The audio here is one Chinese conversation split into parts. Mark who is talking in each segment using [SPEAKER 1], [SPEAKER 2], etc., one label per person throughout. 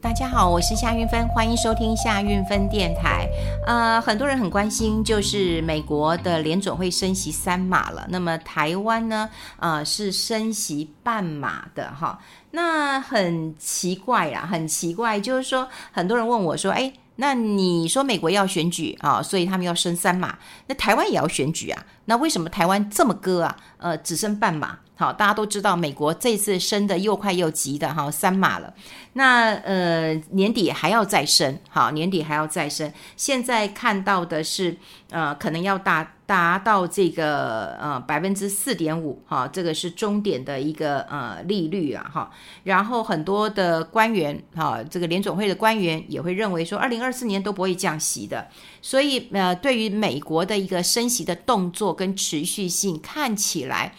[SPEAKER 1] 大家好，我是夏运芬，欢迎收听夏运芬电台。呃，很多人很关心，就是美国的联准会升息三码了，那么台湾呢，呃，是升息半码的哈。那很奇怪啦，很奇怪，就是说，很多人问我说，哎。那你说美国要选举啊，所以他们要升三码，那台湾也要选举啊，那为什么台湾这么割啊？呃，只升半码。好，大家都知道美国这次升的又快又急的哈，三码了。那呃年底还要再升，好，年底还要再升。现在看到的是，呃，可能要达达到这个呃百分之四点五，哈，这个是终点的一个呃利率啊，哈。然后很多的官员，哈，这个联总会的官员也会认为说，二零二四年都不会降息的。所以呃，对于美国的一个升息的动作跟持续性，看起来。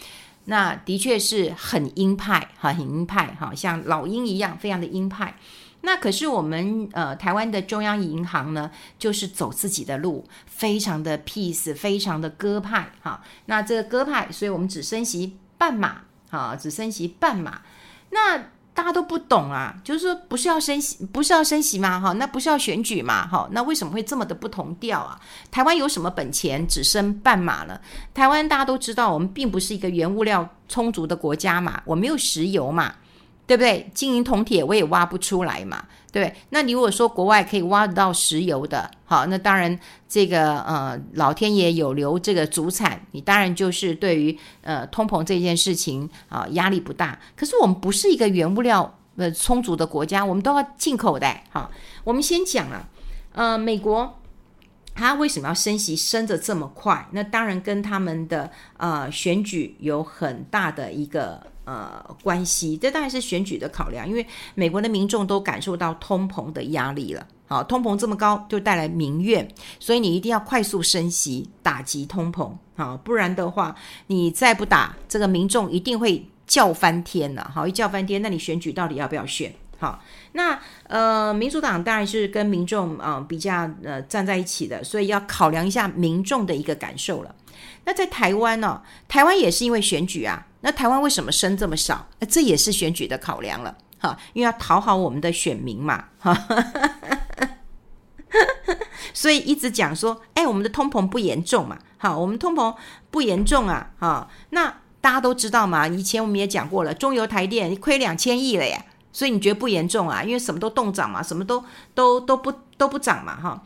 [SPEAKER 1] 那的确是很鹰派哈，很鹰派哈，像老鹰一样，非常的鹰派。那可是我们呃台湾的中央银行呢，就是走自己的路，非常的 peace，非常的鸽派哈。那这个鸽派，所以我们只升息半码哈，只升息半码。那大家都不懂啊，就是说不是要升息，不是要升息嘛？哈，那不是要选举嘛？哈，那为什么会这么的不同调啊？台湾有什么本钱只升半码了？台湾大家都知道，我们并不是一个原物料充足的国家嘛，我没有石油嘛。对不对？金银铜铁我也挖不出来嘛，对？那你如果说国外可以挖得到石油的，好，那当然这个呃老天爷有留这个祖产，你当然就是对于呃通膨这件事情啊压力不大。可是我们不是一个原物料呃充足的国家，我们都要进口的。好，我们先讲了，呃，美国它为什么要升息升得这么快？那当然跟他们的呃选举有很大的一个。呃，关系，这当然是选举的考量，因为美国的民众都感受到通膨的压力了。好，通膨这么高，就带来民怨，所以你一定要快速升息，打击通膨。好，不然的话，你再不打，这个民众一定会叫翻天了。好，一叫翻天，那你选举到底要不要选？好，那呃，民主党当然是跟民众啊、比较呃站在一起的，所以要考量一下民众的一个感受了。那在台湾呢、台湾也是因为选举啊。那台湾为什么升这么少？那这也是选举的考量了，哈，因为要讨好我们的选民嘛，哈，所以一直讲说，哎，我们的通膨不严重嘛，好，我们通膨不严重啊，哈，那大家都知道嘛，以前我们也讲过了，中油台电亏两千亿了呀，所以你觉得不严重啊？因为什么都冻涨嘛，什么都都都不都不涨嘛，哈，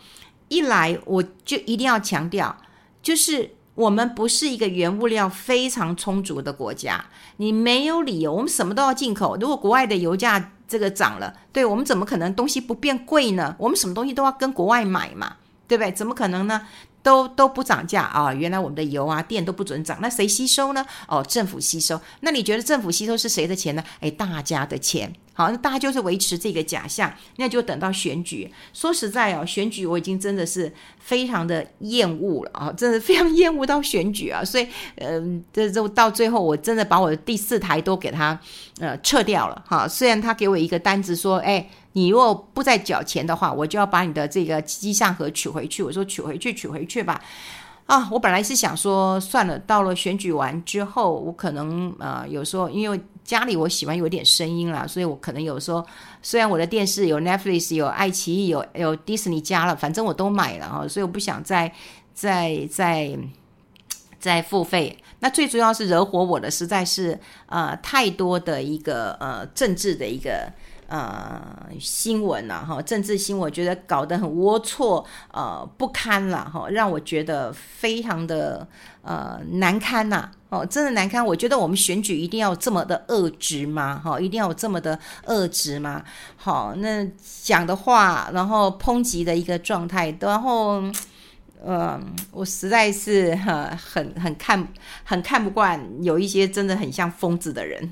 [SPEAKER 1] 一来我就一定要强调，就是。我们不是一个原物料非常充足的国家，你没有理由，我们什么都要进口。如果国外的油价这个涨了，对，我们怎么可能东西不变贵呢？我们什么东西都要跟国外买嘛，对不对？怎么可能呢？都都不涨价啊！原来我们的油啊、电都不准涨，那谁吸收呢？哦，政府吸收。那你觉得政府吸收是谁的钱呢？哎，大家的钱。好，那大家就是维持这个假象，那就等到选举。说实在哦，选举我已经真的是非常的厌恶了啊，真的非常厌恶到选举啊。所以，嗯、呃，这这到最后，我真的把我的第四台都给他呃撤掉了哈。虽然他给我一个单子说，哎，你如果不再缴钱的话，我就要把你的这个机上盒取回去。我说取回去，取回去吧。啊，我本来是想说算了，到了选举完之后，我可能呃有时候因为。家里我喜欢有点声音啦，所以我可能有时候虽然我的电视有 Netflix 有爱奇艺有有迪士尼加了，反正我都买了哈，所以我不想再再再再付费。那最主要是惹火我的实在是呃太多的一个呃政治的一个。呃，新闻呐，哈，政治新闻，我觉得搞得很龌龊，呃，不堪了，哈，让我觉得非常的呃难堪呐，哦，真的难堪。我觉得我们选举一定要这么的恶质吗？哈，一定要这么的恶质吗？好，那讲的话，然后抨击的一个状态，然后。呃，我实在是哈很很看很看不惯，有一些真的很像疯子的人。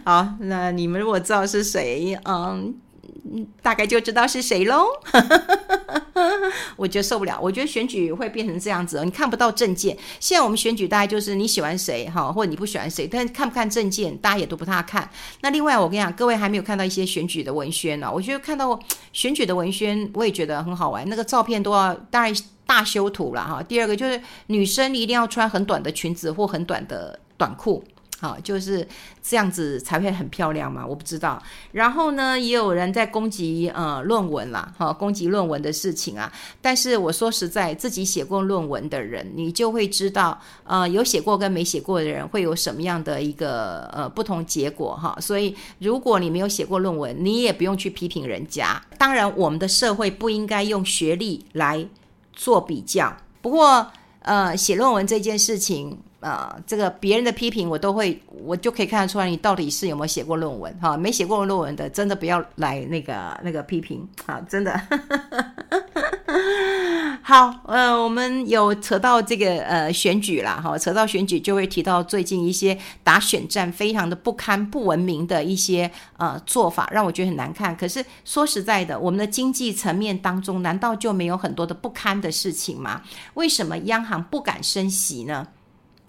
[SPEAKER 1] 好，那你们如果知道是谁，嗯。大概就知道是谁喽，我觉得受不了。我觉得选举会变成这样子，你看不到政见。现在我们选举大概就是你喜欢谁哈，或者你不喜欢谁，但看不看政见，大家也都不太看。那另外，我跟你讲，各位还没有看到一些选举的文宣呢。我觉得看到选举的文宣，我也觉得很好玩。那个照片都要当然大修图了哈。第二个就是女生一定要穿很短的裙子或很短的短裤。好，就是这样子才会很漂亮嘛？我不知道。然后呢，也有人在攻击呃论文啦，哈，攻击论文的事情啊。但是我说实在，自己写过论文的人，你就会知道，呃，有写过跟没写过的人会有什么样的一个呃不同结果哈。所以，如果你没有写过论文，你也不用去批评人家。当然，我们的社会不应该用学历来做比较。不过，呃，写论文这件事情。呃，这个别人的批评我都会，我就可以看得出来你到底是有没有写过论文哈。没写过论文的，真的不要来那个那个批评啊，真的。好，呃，我们有扯到这个呃选举啦，哈，扯到选举就会提到最近一些打选战非常的不堪、不文明的一些呃做法，让我觉得很难看。可是说实在的，我们的经济层面当中，难道就没有很多的不堪的事情吗？为什么央行不敢升息呢？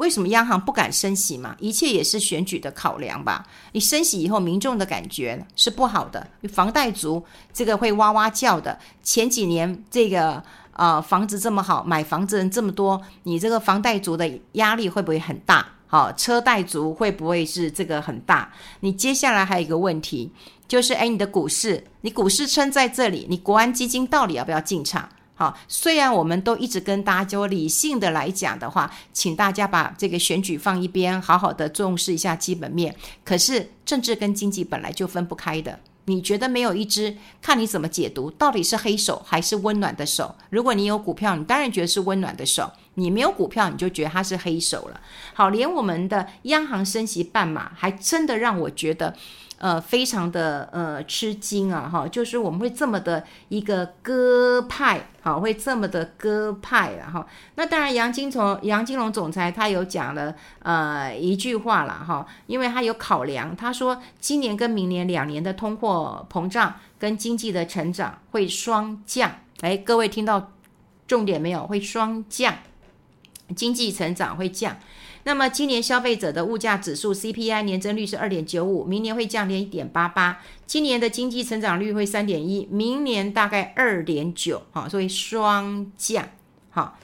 [SPEAKER 1] 为什么央行不敢升息嘛？一切也是选举的考量吧。你升息以后，民众的感觉是不好的，房贷族这个会哇哇叫的。前几年这个呃房子这么好，买房子人这么多，你这个房贷族的压力会不会很大？好，车贷族会不会是这个很大？你接下来还有一个问题，就是哎，你的股市，你股市撑在这里，你国安基金到底要不要进场？好，虽然我们都一直跟大家就理性的来讲的话，请大家把这个选举放一边，好好的重视一下基本面。可是政治跟经济本来就分不开的。你觉得没有一只，看你怎么解读，到底是黑手还是温暖的手？如果你有股票，你当然觉得是温暖的手；你没有股票，你就觉得它是黑手了。好，连我们的央行升息半码，还真的让我觉得。呃，非常的呃吃惊啊，哈，就是我们会这么的一个鸽派，好，会这么的鸽派了哈。那当然，杨金从杨金龙总裁他有讲了呃一句话了哈，因为他有考量，他说今年跟明年两年的通货膨胀跟经济的成长会双降，哎，各位听到重点没有？会双降，经济成长会降。那么今年消费者的物价指数 CPI 年增率是二点九五，明年会降点一点八八。今年的经济成长率会三点一，明年大概二点九，好，所以双降。好，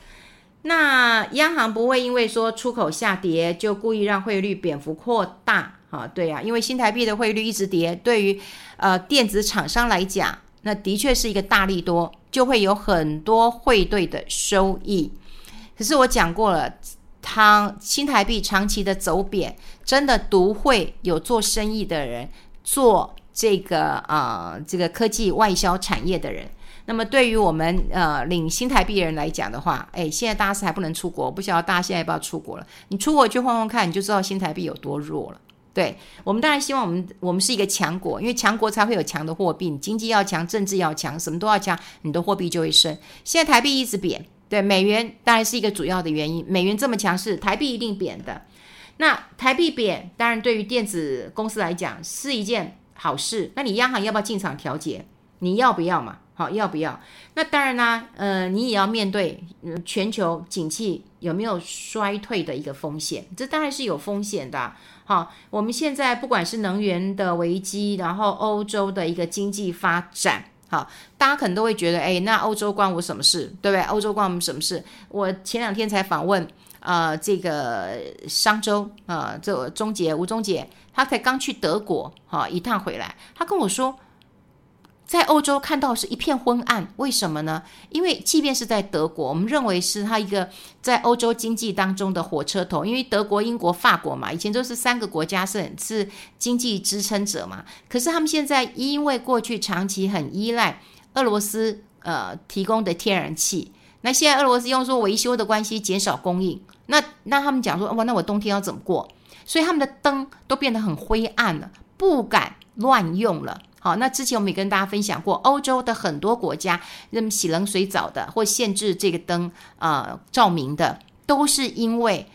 [SPEAKER 1] 那央行不会因为说出口下跌就故意让汇率贬幅扩大，哈，对啊，因为新台币的汇率一直跌，对于呃电子厂商来讲，那的确是一个大利多，就会有很多汇兑的收益。可是我讲过了。它新台币长期的走贬，真的独会有做生意的人，做这个啊、这个科技外销产业的人。那么对于我们呃领新台币的人来讲的话，哎，现在大家是还不能出国，不晓得大家现在要不要出国了？你出国去晃晃看，你就知道新台币有多弱了。对，我们当然希望我们我们是一个强国，因为强国才会有强的货币，经济要强，政治要强，什么都要强，你的货币就会升。现在台币一直贬。对，美元当然是一个主要的原因。美元这么强势，台币一定贬的。那台币贬，当然对于电子公司来讲是一件好事。那你央行要不要进场调节？你要不要嘛？好，要不要？那当然啦，呃，你也要面对全球景气有没有衰退的一个风险。这当然是有风险的。好，我们现在不管是能源的危机，然后欧洲的一个经济发展。好，大家可能都会觉得，哎，那欧洲关我什么事，对不对？欧洲关我们什么事？我前两天才访问，呃，这个商周，呃，这个钟杰吴钟杰，他才刚去德国，哈、一趟回来，他跟我说。在欧洲看到是一片昏暗，为什么呢？因为即便是在德国，我们认为是他一个在欧洲经济当中的火车头，因为德国、英国、法国嘛，以前都是三个国家是很是经济支撑者嘛。可是他们现在因为过去长期很依赖俄罗斯呃提供的天然气，那现在俄罗斯用说维修的关系减少供应，那那他们讲说哇，那我冬天要怎么过？所以他们的灯都变得很灰暗了，不敢乱用了。好，那之前我们也跟大家分享过，欧洲的很多国家，那么洗冷水澡的或限制这个灯呃照明的，都是因为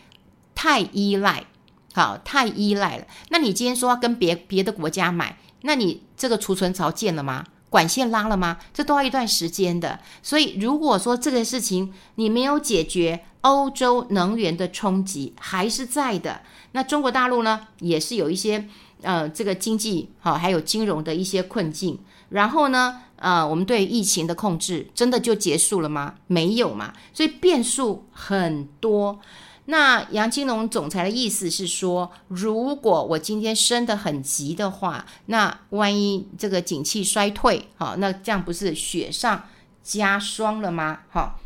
[SPEAKER 1] 太依赖，好，太依赖了。那你今天说要跟别别的国家买，那你这个储存槽建了吗？管线拉了吗？这都要一段时间的。所以如果说这个事情你没有解决，欧洲能源的冲击还是在的。那中国大陆呢，也是有一些。呃，这个经济好，还有金融的一些困境，然后呢，呃，我们对疫情的控制真的就结束了吗？没有嘛，所以变数很多。那杨金龙总裁的意思是说，如果我今天升得很急的话，那万一这个景气衰退，好，那这样不是雪上加霜了吗？好，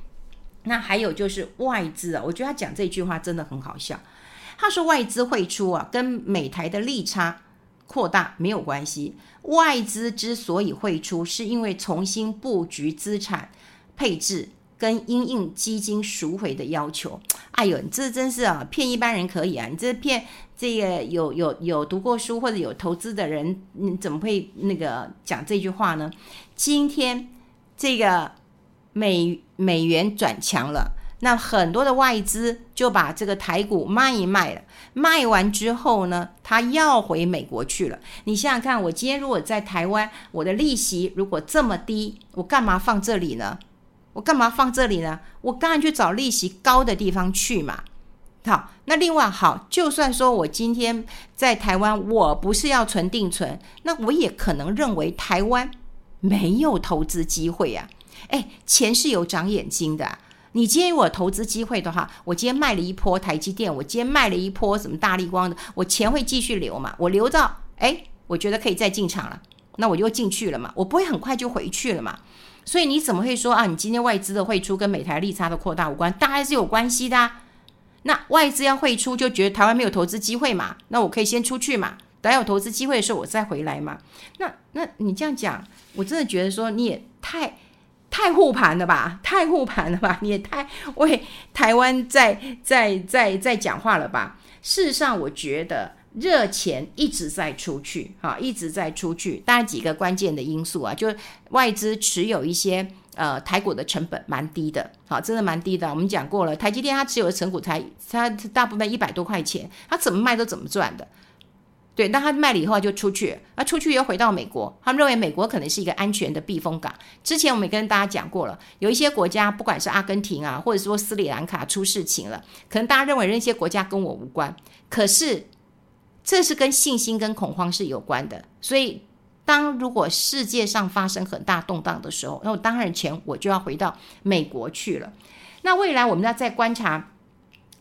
[SPEAKER 1] 那还有就是外资啊，我觉得他讲这句话真的很好笑。他说外资汇出啊，跟美台的利差扩大没有关系。外资之所以汇出，是因为重新布局资产配置。跟因应基金赎回的要求，哎呦，你这真是啊，骗一般人可以啊，你这骗这个有有有读过书或者有投资的人，你怎么会那个讲这句话呢？今天这个美美元转强了，那很多的外资就把这个台股卖一卖了，卖完之后呢，他要回美国去了。你想想看，我今天如果在台湾，我的利息如果这么低，我干嘛放这里呢？我干嘛放这里呢？我当然去找利息高的地方去嘛。好，那另外好，就算说我今天在台湾，我不是要存定存，那我也可能认为台湾没有投资机会呀。哎，钱是有长眼睛的。你今天我投资机会的话，我今天卖了一波台积电，我今天卖了一波什么大立光的，我钱会继续留嘛？我留到哎，我觉得可以再进场了，那我就进去了嘛，我不会很快就回去了嘛。所以你怎么会说啊？你今天外资的汇出跟美台利差的扩大无关，当然是有关系的啊。那外资要汇出，就觉得台湾没有投资机会嘛？那我可以先出去嘛？等有投资机会的时候，我再回来嘛？那那你这样讲，我真的觉得说你也太太护盘了吧？太护盘了吧？你也太为台湾在在在在讲话了吧？事实上，我觉得。热钱一直在出去，哈，一直在出去。当然几个关键的因素啊，就外资持有一些呃台股的成本蛮低的，好，真的蛮低的。我们讲过了，台积电它持有的成股才它大部分一百多块钱，它怎么卖都怎么赚的。对，那他卖了以后就出去，那出去又回到美国，他们认为美国可能是一个安全的避风港。之前我们也跟大家讲过了，有一些国家，不管是阿根廷啊，或者说斯里兰卡出事情了，可能大家认为那些国家跟我无关，可是。这是跟信心跟恐慌是有关的，所以当如果世界上发生很大动荡的时候，那我当然钱我就要回到美国去了。那未来我们要再观察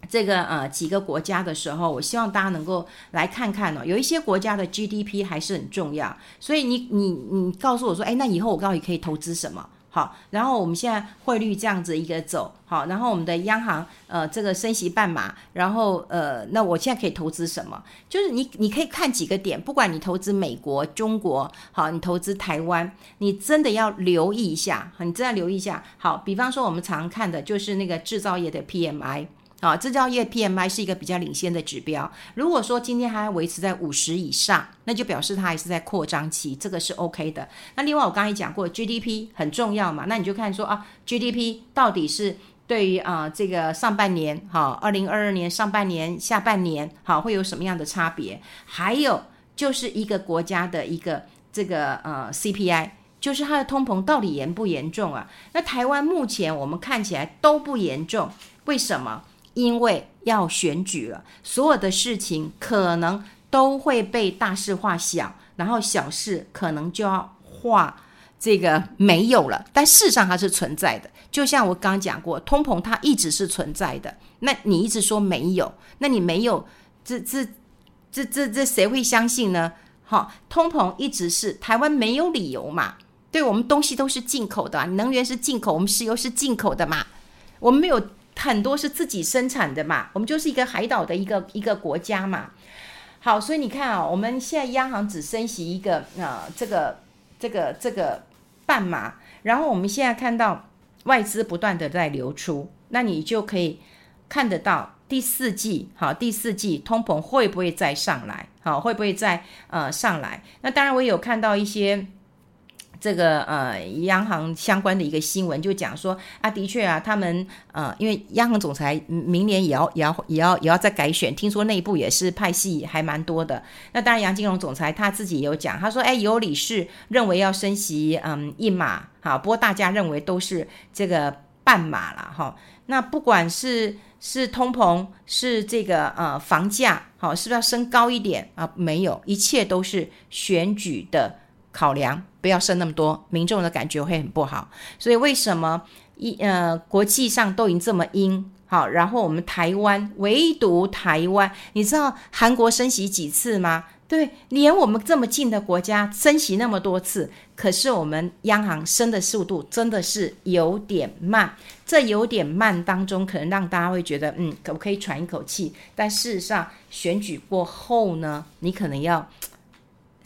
[SPEAKER 1] 这个呃几个国家的时候，我希望大家能够来看看哦，有一些国家的 GDP 还是很重要，所以你你你告诉我说，哎，那以后我到底可以投资什么？好，然后我们现在汇率这样子一个走，好，然后我们的央行呃这个升息半码，然后呃那我现在可以投资什么？就是你你可以看几个点，不管你投资美国、中国，好，你投资台湾，你真的要留意一下，你真的要留意一下。好，比方说我们常看的就是那个制造业的 PMI。啊，制造业 PMI 是一个比较领先的指标。如果说今天还维持在五十以上，那就表示它还是在扩张期，这个是 OK 的。那另外我刚才讲过，GDP 很重要嘛，那你就看说啊，GDP 到底是对于啊这个上半年，哈，二零二二年上半年、下半年，好，会有什么样的差别？还有就是一个国家的一个这个呃 CPI，就是它的通膨到底严不严重啊？那台湾目前我们看起来都不严重，为什么？因为要选举了，所有的事情可能都会被大事化小，然后小事可能就要化这个没有了。但事实上它是存在的，就像我刚刚讲过，通膨它一直是存在的。那你一直说没有，那你没有，这这这这这谁会相信呢？好，通膨一直是台湾没有理由嘛？对，我们东西都是进口的，能源是进口，我们石油是进口的嘛？我们没有。很多是自己生产的嘛，我们就是一个海岛的一个一个国家嘛。好，所以你看啊、我们现在央行只升息一个啊、这个这个这个半码，然后我们现在看到外资不断的在流出，那你就可以看得到第四季，好，第四季通膨会不会再上来？好，会不会再呃上来？那当然，我有看到一些。这个呃，央行相关的一个新闻就讲说啊，的确啊，他们呃，因为央行总裁明年也要也要也要也要再改选，听说内部也是派系还蛮多的。那当然，杨金龙总裁他自己也有讲，他说，哎，有理事认为要升息，嗯，一码，好，不过大家认为都是这个半码了哈。那不管是是通膨，是这个呃房价，好，是不是要升高一点啊？没有，一切都是选举的考量。不要升那么多，民众的感觉会很不好。所以为什么一呃国际上都已经这么阴好，然后我们台湾，唯独台湾，你知道韩国升息几次吗？对，连我们这么近的国家升息那么多次，可是我们央行升的速度真的是有点慢。这有点慢当中，可能让大家会觉得，嗯，可不可以喘一口气？但事实上，选举过后呢，你可能要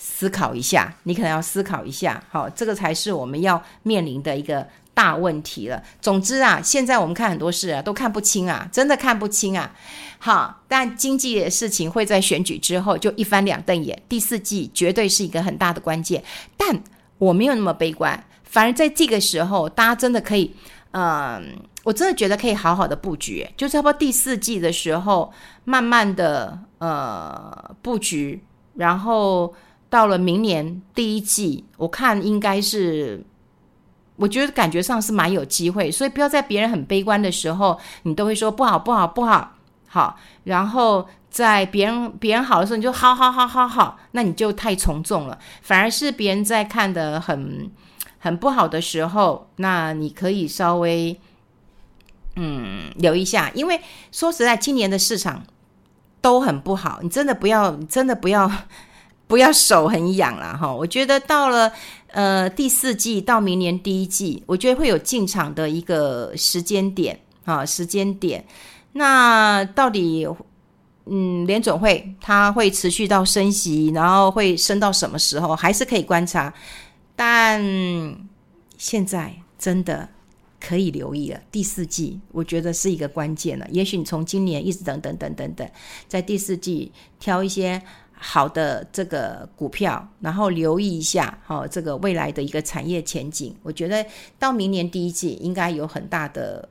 [SPEAKER 1] 思考一下，你可能要思考一下，好，这个才是我们要面临的一个。大问题了。总之啊，现在我们看很多事啊，都看不清啊，真的看不清啊。好，但经济的事情会在选举之后就一翻两瞪眼。第四季绝对是一个很大的关键，但我没有那么悲观。反而在这个时候，大家真的可以，嗯、我真的觉得可以好好的布局，就是差不多第四季的时候，慢慢的呃布局，然后到了明年第一季，我看应该是。我觉得感觉上是蛮有机会，所以不要在别人很悲观的时候，你都会说不好不好不好好，然后在别人别人好的时候，你就好好好好好，那你就太从众了。反而是别人在看得很很不好的时候，那你可以稍微嗯留一下，因为说实在，今年的市场都很不好，你真的不要，真的不要。不要手很痒了哈，我觉得到了呃第四季到明年第一季，我觉得会有进场的一个时间点啊时间点。那到底嗯联总会它会持续到升息，然后会升到什么时候，还是可以观察。但现在真的可以留意了，第四季我觉得是一个关键了。也许你从今年一直等等等等等，在第四季挑一些。好的，这个股票，然后留意一下，好，这个未来的一个产业前景，我觉得到明年第一季应该有很大的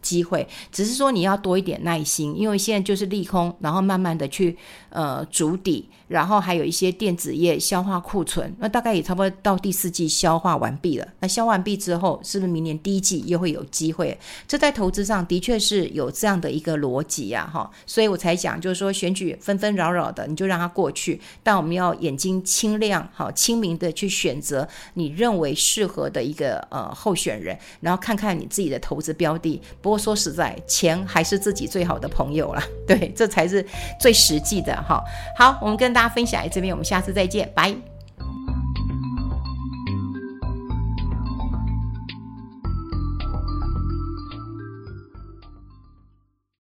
[SPEAKER 1] 机会，只是说你要多一点耐心，因为现在就是利空，然后慢慢的去呃筑底，然后还有一些电子业消化库存，那大概也差不多到第四季消化完毕了。那消完毕之后，是不是明年第一季又会有机会？这在投资上的确是有这样的一个逻辑呀，哈，所以我才讲，就是说选举纷纷扰扰的，你就让它过去，但我们要眼睛清亮，好清明的去选择你认为适合的一个呃候选人，然后看看你自己的投资标的。不过说实在，钱还是自己最好的朋友了，对，这才是最实际的哈。好，我们跟大家分享这边，我们下次再见，拜。